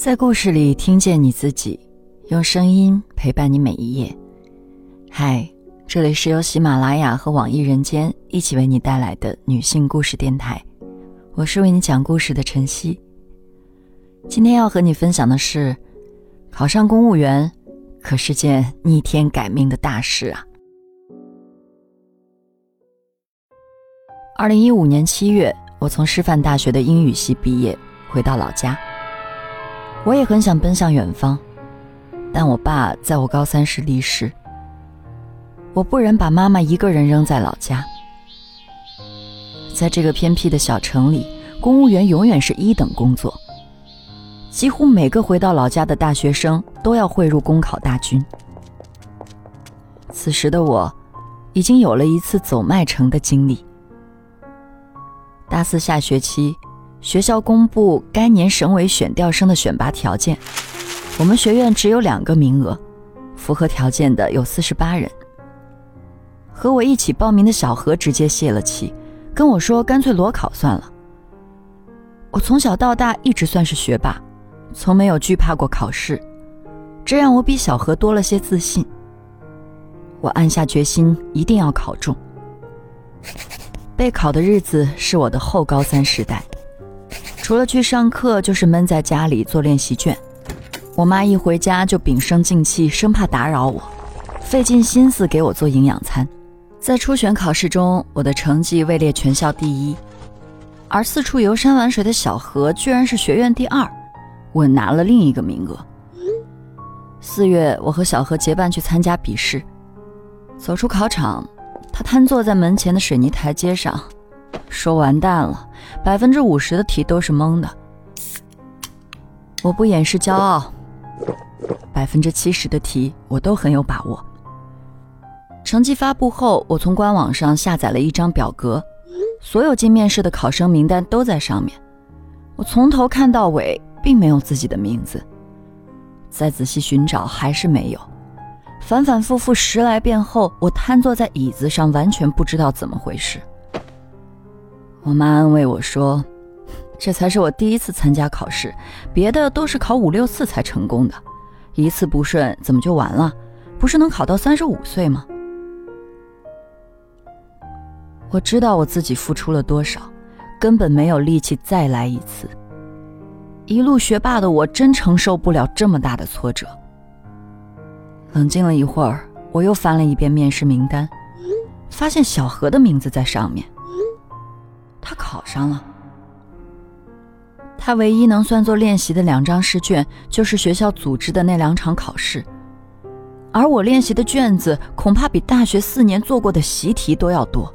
在故事里听见你自己，用声音陪伴你每一页。嗨，这里是由喜马拉雅和网易人间一起为你带来的女性故事电台，我是为你讲故事的晨曦。今天要和你分享的是，考上公务员可是件逆天改命的大事啊！二零一五年七月，我从师范大学的英语系毕业，回到老家。我也很想奔向远方，但我爸在我高三时离世。我不忍把妈妈一个人扔在老家。在这个偏僻的小城里，公务员永远是一等工作。几乎每个回到老家的大学生都要汇入公考大军。此时的我，已经有了一次走麦城的经历。大四下学期。学校公布该年省委选调生的选拔条件，我们学院只有两个名额，符合条件的有四十八人。和我一起报名的小何直接泄了气，跟我说干脆裸考算了。我从小到大一直算是学霸，从没有惧怕过考试，这让我比小何多了些自信。我暗下决心一定要考中。备考的日子是我的后高三时代。除了去上课，就是闷在家里做练习卷。我妈一回家就屏声静气，生怕打扰我，费尽心思给我做营养餐。在初选考试中，我的成绩位列全校第一，而四处游山玩水的小何居然是学院第二，我拿了另一个名额。四月，我和小何结伴去参加笔试，走出考场，他瘫坐在门前的水泥台阶上。说完蛋了，百分之五十的题都是蒙的。我不掩饰骄傲，百分之七十的题我都很有把握。成绩发布后，我从官网上下载了一张表格，所有进面试的考生名单都在上面。我从头看到尾，并没有自己的名字。再仔细寻找，还是没有。反反复复十来遍后，我瘫坐在椅子上，完全不知道怎么回事。我妈安慰我说：“这才是我第一次参加考试，别的都是考五六次才成功的，一次不顺怎么就完了？不是能考到三十五岁吗？”我知道我自己付出了多少，根本没有力气再来一次。一路学霸的我真承受不了这么大的挫折。冷静了一会儿，我又翻了一遍面试名单，发现小何的名字在上面。他考上了。他唯一能算作练习的两张试卷，就是学校组织的那两场考试，而我练习的卷子恐怕比大学四年做过的习题都要多。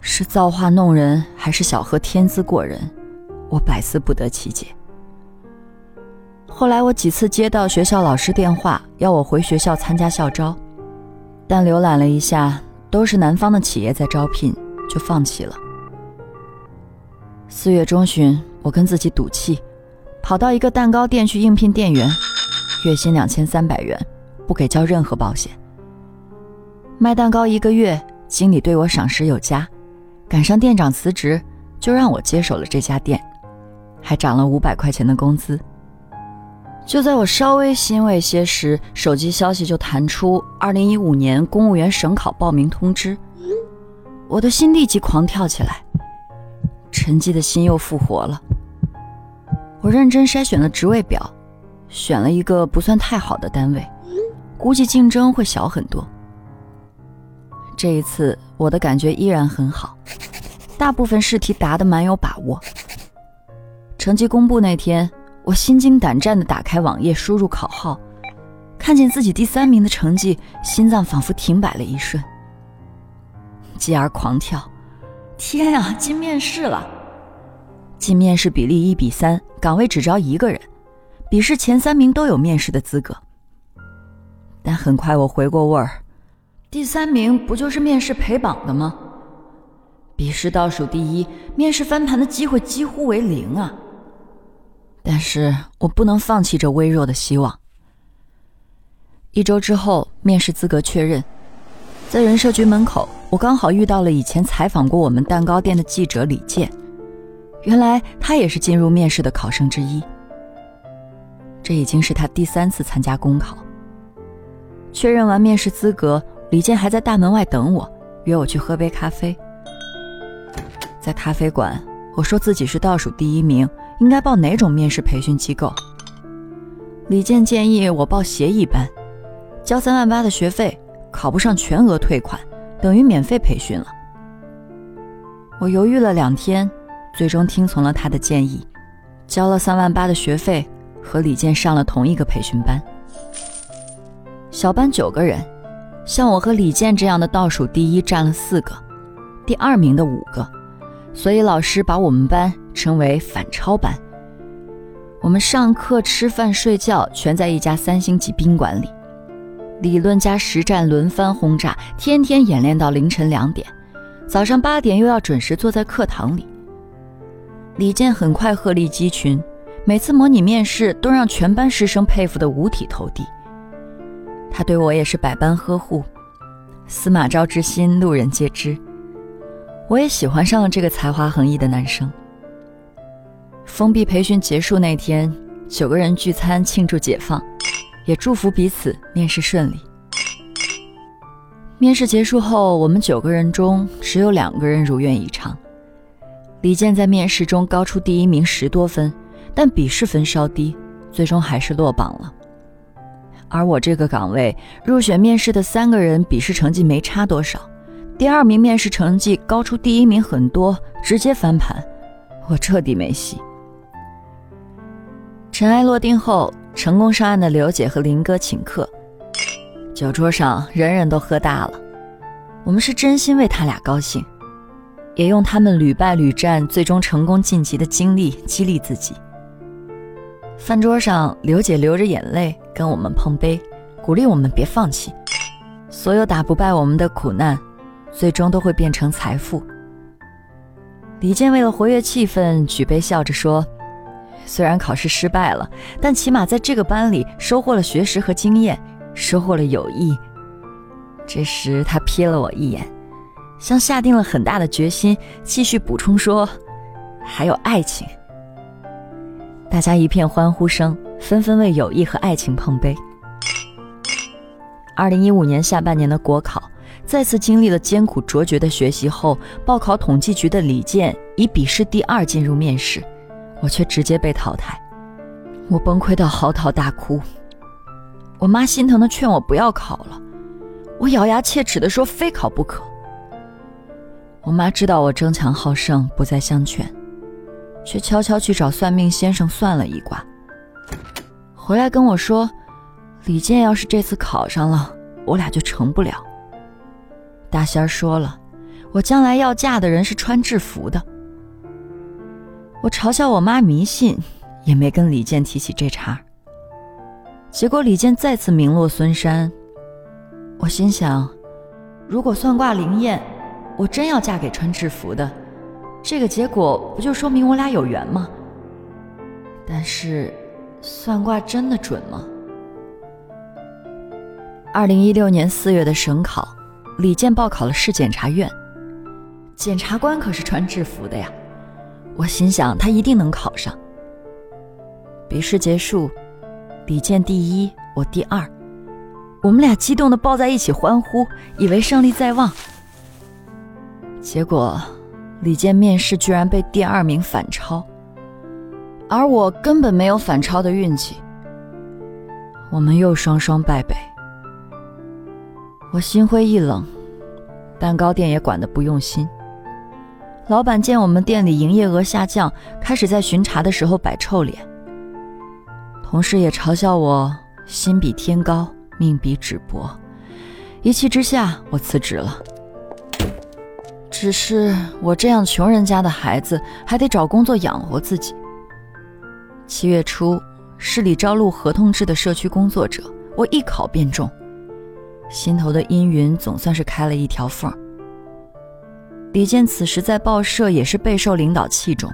是造化弄人，还是小何天资过人？我百思不得其解。后来我几次接到学校老师电话，要我回学校参加校招，但浏览了一下，都是南方的企业在招聘。就放弃了。四月中旬，我跟自己赌气，跑到一个蛋糕店去应聘店员，月薪两千三百元，不给交任何保险。卖蛋糕一个月，经理对我赏识有加，赶上店长辞职，就让我接手了这家店，还涨了五百块钱的工资。就在我稍微欣慰些时，手机消息就弹出二零一五年公务员省考报名通知。我的心立即狂跳起来，沉寂的心又复活了。我认真筛选了职位表，选了一个不算太好的单位，估计竞争会小很多。这一次我的感觉依然很好，大部分试题答得蛮有把握。成绩公布那天，我心惊胆战地打开网页，输入考号，看见自己第三名的成绩，心脏仿佛停摆了一瞬。继而狂跳，天啊！进面试了，进面试比例一比三，岗位只招一个人，笔试前三名都有面试的资格。但很快我回过味儿，第三名不就是面试陪榜的吗？笔试倒数第一，面试翻盘的机会几乎为零啊！但是我不能放弃这微弱的希望。一周之后，面试资格确认。在人社局门口，我刚好遇到了以前采访过我们蛋糕店的记者李健。原来他也是进入面试的考生之一。这已经是他第三次参加公考。确认完面试资格，李健还在大门外等我，约我去喝杯咖啡。在咖啡馆，我说自己是倒数第一名，应该报哪种面试培训机构？李健建议我报协议班，交三万八的学费，考不上全额退款，等于免费培训了。我犹豫了两天，最终听从了他的建议，交了三万八的学费，和李健上了同一个培训班。小班九个人，像我和李健这样的倒数第一占了四个，第二名的五个，所以老师把我们班称为反超班。我们上课、吃饭、睡觉全在一家三星级宾馆里，理论加实战轮番轰炸，天天演练到凌晨两点，早上八点又要准时坐在课堂里。李健很快鹤立鸡群，每次模拟面试都让全班师生佩服得五体投地。他对我也是百般呵护，司马昭之心，路人皆知。我也喜欢上了这个才华横溢的男生。封闭培训结束那天，九个人聚餐庆祝解放，也祝福彼此面试顺利。面试结束后，我们九个人中只有两个人如愿以偿。李健在面试中高出第一名十多分，但笔试分稍低，最终还是落榜了。而我这个岗位入选面试的三个人，笔试成绩没差多少，第二名面试成绩高出第一名很多，直接翻盘，我彻底没戏。尘埃落定后，成功上岸的刘姐和林哥请客，酒桌上人人都喝大了。我们是真心为他俩高兴，也用他们屡败屡战最终成功晋级的经历激励自己。饭桌上，刘姐流着眼泪跟我们碰杯，鼓励我们别放弃。所有打不败我们的苦难，最终都会变成财富。李健为了活跃气氛，举杯笑着说。虽然考试失败了，但起码在这个班里收获了学识和经验，收获了友谊。这时他瞥了我一眼，像下定了很大的决心，继续补充说：“还有爱情。”大家一片欢呼声，纷纷为友谊和爱情碰杯。二零一五年下半年的国考，再次经历了艰苦卓绝的学习后，报考统计局的李健以笔试第二进入面试。我却直接被淘汰，我崩溃到嚎啕大哭。我妈心疼的劝我不要考了，我咬牙切齿的说非考不可。我妈知道我争强好胜，不再相劝，却悄悄去找算命先生算了一卦，回来跟我说，李健要是这次考上了，我俩就成不了。大仙儿说了，我将来要嫁的人是穿制服的。我嘲笑我妈迷信，也没跟李健提起这茬。结果李健再次名落孙山。我心想，如果算卦灵验，我真要嫁给穿制服的，这个结果不就说明我俩有缘吗？但是，算卦真的准吗？二零一六年四月的省考，李健报考了市检察院，检察官可是穿制服的呀。我心想，他一定能考上。笔试结束，李健第一，我第二，我们俩激动的抱在一起欢呼，以为胜利在望。结果，李健面试居然被第二名反超，而我根本没有反超的运气。我们又双双败北，我心灰意冷，蛋糕店也管得不用心。老板见我们店里营业额下降，开始在巡查的时候摆臭脸。同事也嘲笑我心比天高，命比纸薄。一气之下，我辞职了。只是我这样穷人家的孩子，还得找工作养活自己。七月初，市里招录合同制的社区工作者，我一考便中，心头的阴云总算是开了一条缝儿。李健此时在报社也是备受领导器重，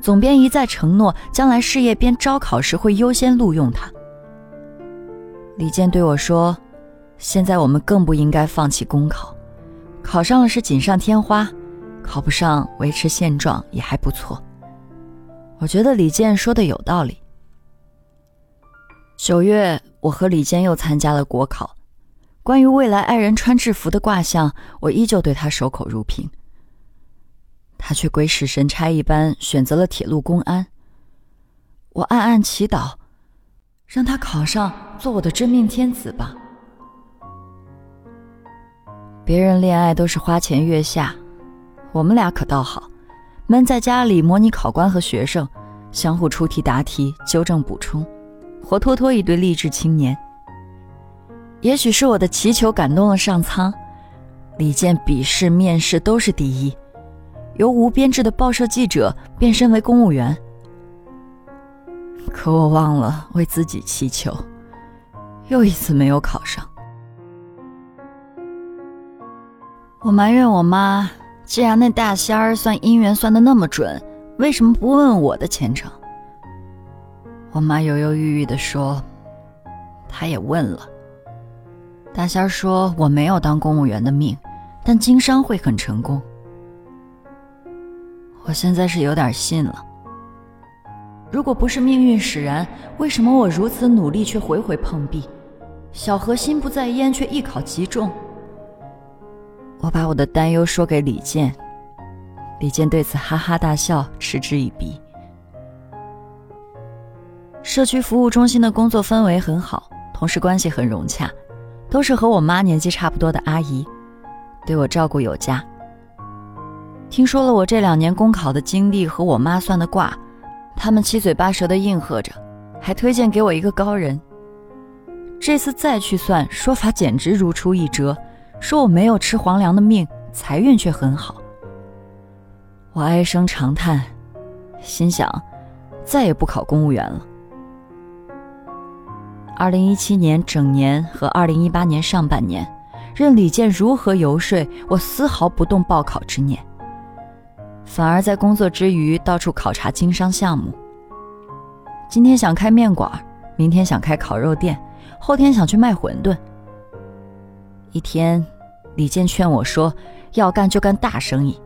总编一再承诺将来事业编招考时会优先录用他。李健对我说：“现在我们更不应该放弃公考，考上了是锦上添花，考不上维持现状也还不错。”我觉得李健说的有道理。九月，我和李健又参加了国考。关于未来爱人穿制服的卦象，我依旧对他守口如瓶。他却鬼使神差一般选择了铁路公安。我暗暗祈祷，让他考上，做我的真命天子吧。别人恋爱都是花前月下，我们俩可倒好，闷在家里模拟考官和学生，相互出题答题，纠正补充，活脱脱一对励志青年。也许是我的祈求感动了上苍，李健笔试、面试都是第一，由无编制的报社记者变身为公务员。可我忘了为自己祈求，又一次没有考上。我埋怨我妈，既然那大仙儿算姻缘算的那么准，为什么不问问我的前程？我妈犹犹豫豫地说：“她也问了。”大仙说：“我没有当公务员的命，但经商会很成功。”我现在是有点信了。如果不是命运使然，为什么我如此努力却回回碰壁？小何心不在焉，却一考即中。我把我的担忧说给李健，李健对此哈哈大笑，嗤之以鼻。社区服务中心的工作氛围很好，同事关系很融洽。都是和我妈年纪差不多的阿姨，对我照顾有加。听说了我这两年公考的经历和我妈算的卦，他们七嘴八舌的应和着，还推荐给我一个高人。这次再去算，说法简直如出一辙，说我没有吃皇粮的命，财运却很好。我唉声长叹，心想，再也不考公务员了。二零一七年整年和二零一八年上半年，任李健如何游说，我丝毫不动报考之念，反而在工作之余到处考察经商项目。今天想开面馆，明天想开烤肉店，后天想去卖馄饨。一天，李健劝我说：“要干就干大生意。”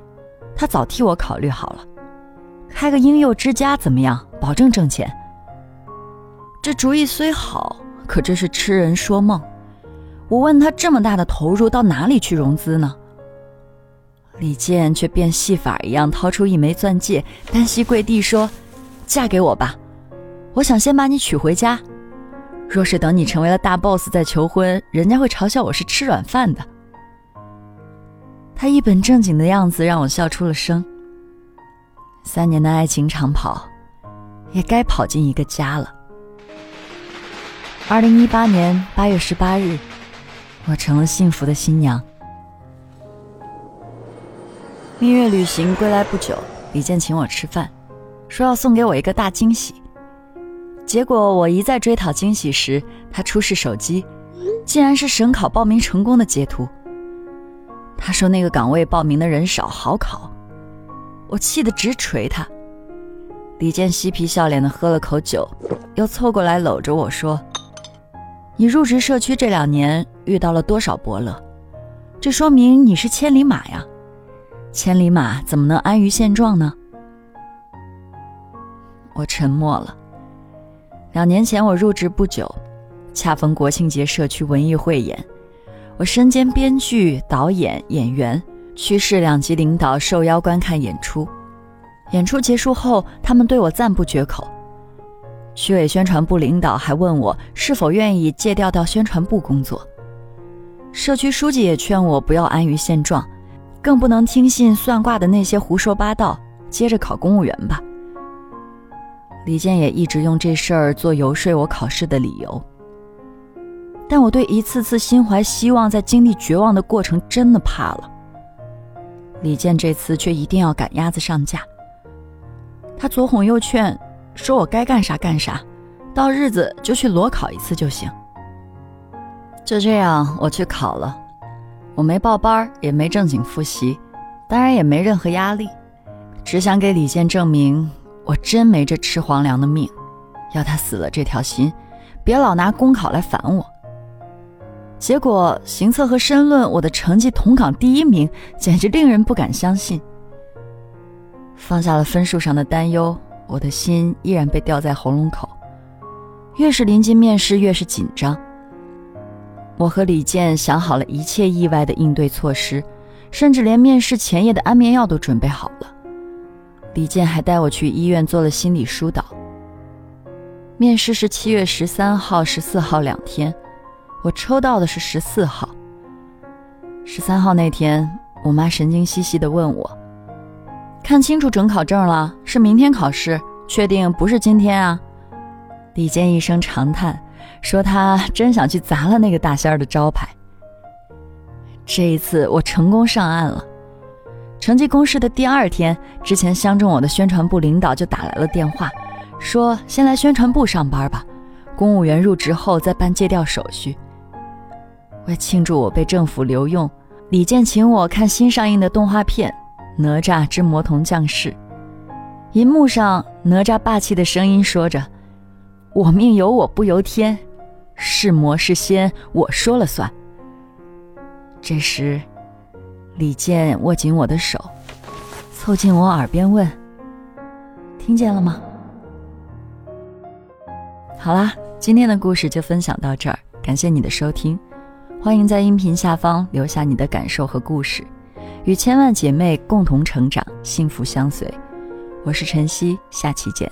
他早替我考虑好了，开个婴幼之家怎么样？保证挣钱。这主意虽好。可这是痴人说梦。我问他这么大的投入到哪里去融资呢？李健却变戏法一样掏出一枚钻戒，单膝跪地说：“嫁给我吧，我想先把你娶回家。若是等你成为了大 boss 再求婚，人家会嘲笑我是吃软饭的。”他一本正经的样子让我笑出了声。三年的爱情长跑，也该跑进一个家了。二零一八年八月十八日，我成了幸福的新娘。蜜月旅行归来不久，李健请我吃饭，说要送给我一个大惊喜。结果我一再追讨惊喜时，他出示手机，竟然是省考报名成功的截图。他说那个岗位报名的人少，好考。我气得直捶他。李健嬉皮笑脸的喝了口酒，又凑过来搂着我说。你入职社区这两年遇到了多少伯乐？这说明你是千里马呀！千里马怎么能安于现状呢？我沉默了。两年前我入职不久，恰逢国庆节社区文艺汇演，我身兼编剧、导演、演员，区市两级领导受邀观看演出。演出结束后，他们对我赞不绝口。区委宣传部领导还问我是否愿意借调到宣传部工作。社区书记也劝我不要安于现状，更不能听信算卦的那些胡说八道，接着考公务员吧。李健也一直用这事儿做游说我考试的理由。但我对一次次心怀希望在经历绝望的过程真的怕了。李健这次却一定要赶鸭子上架，他左哄右劝。说我该干啥干啥，到日子就去裸考一次就行。就这样，我去考了，我没报班，也没正经复习，当然也没任何压力，只想给李健证明，我真没这吃皇粮的命，要他死了这条心，别老拿公考来烦我。结果行测和申论，我的成绩同岗第一名，简直令人不敢相信。放下了分数上的担忧。我的心依然被吊在喉咙口，越是临近面试，越是紧张。我和李健想好了一切意外的应对措施，甚至连面试前夜的安眠药都准备好了。李健还带我去医院做了心理疏导。面试是七月十三号、十四号两天，我抽到的是十四号。十三号那天，我妈神经兮兮地问我：“看清楚准考证了，是明天考试，确定不是今天啊？”李健一声长叹，说：“他真想去砸了那个大仙儿的招牌。”这一次，我成功上岸了。成绩公示的第二天，之前相中我的宣传部领导就打来了电话，说：“先来宣传部上班吧，公务员入职后再办借调手续。”为庆祝我被政府留用，李健请我看新上映的动画片《哪吒之魔童降世》。银幕上，哪吒霸气的声音说着：“我命由我不由天，是魔是仙我说了算。”这时，李健握紧我的手，凑近我耳边问：“听见了吗？”好啦，今天的故事就分享到这儿，感谢你的收听。欢迎在音频下方留下你的感受和故事，与千万姐妹共同成长，幸福相随。我是晨曦，下期见。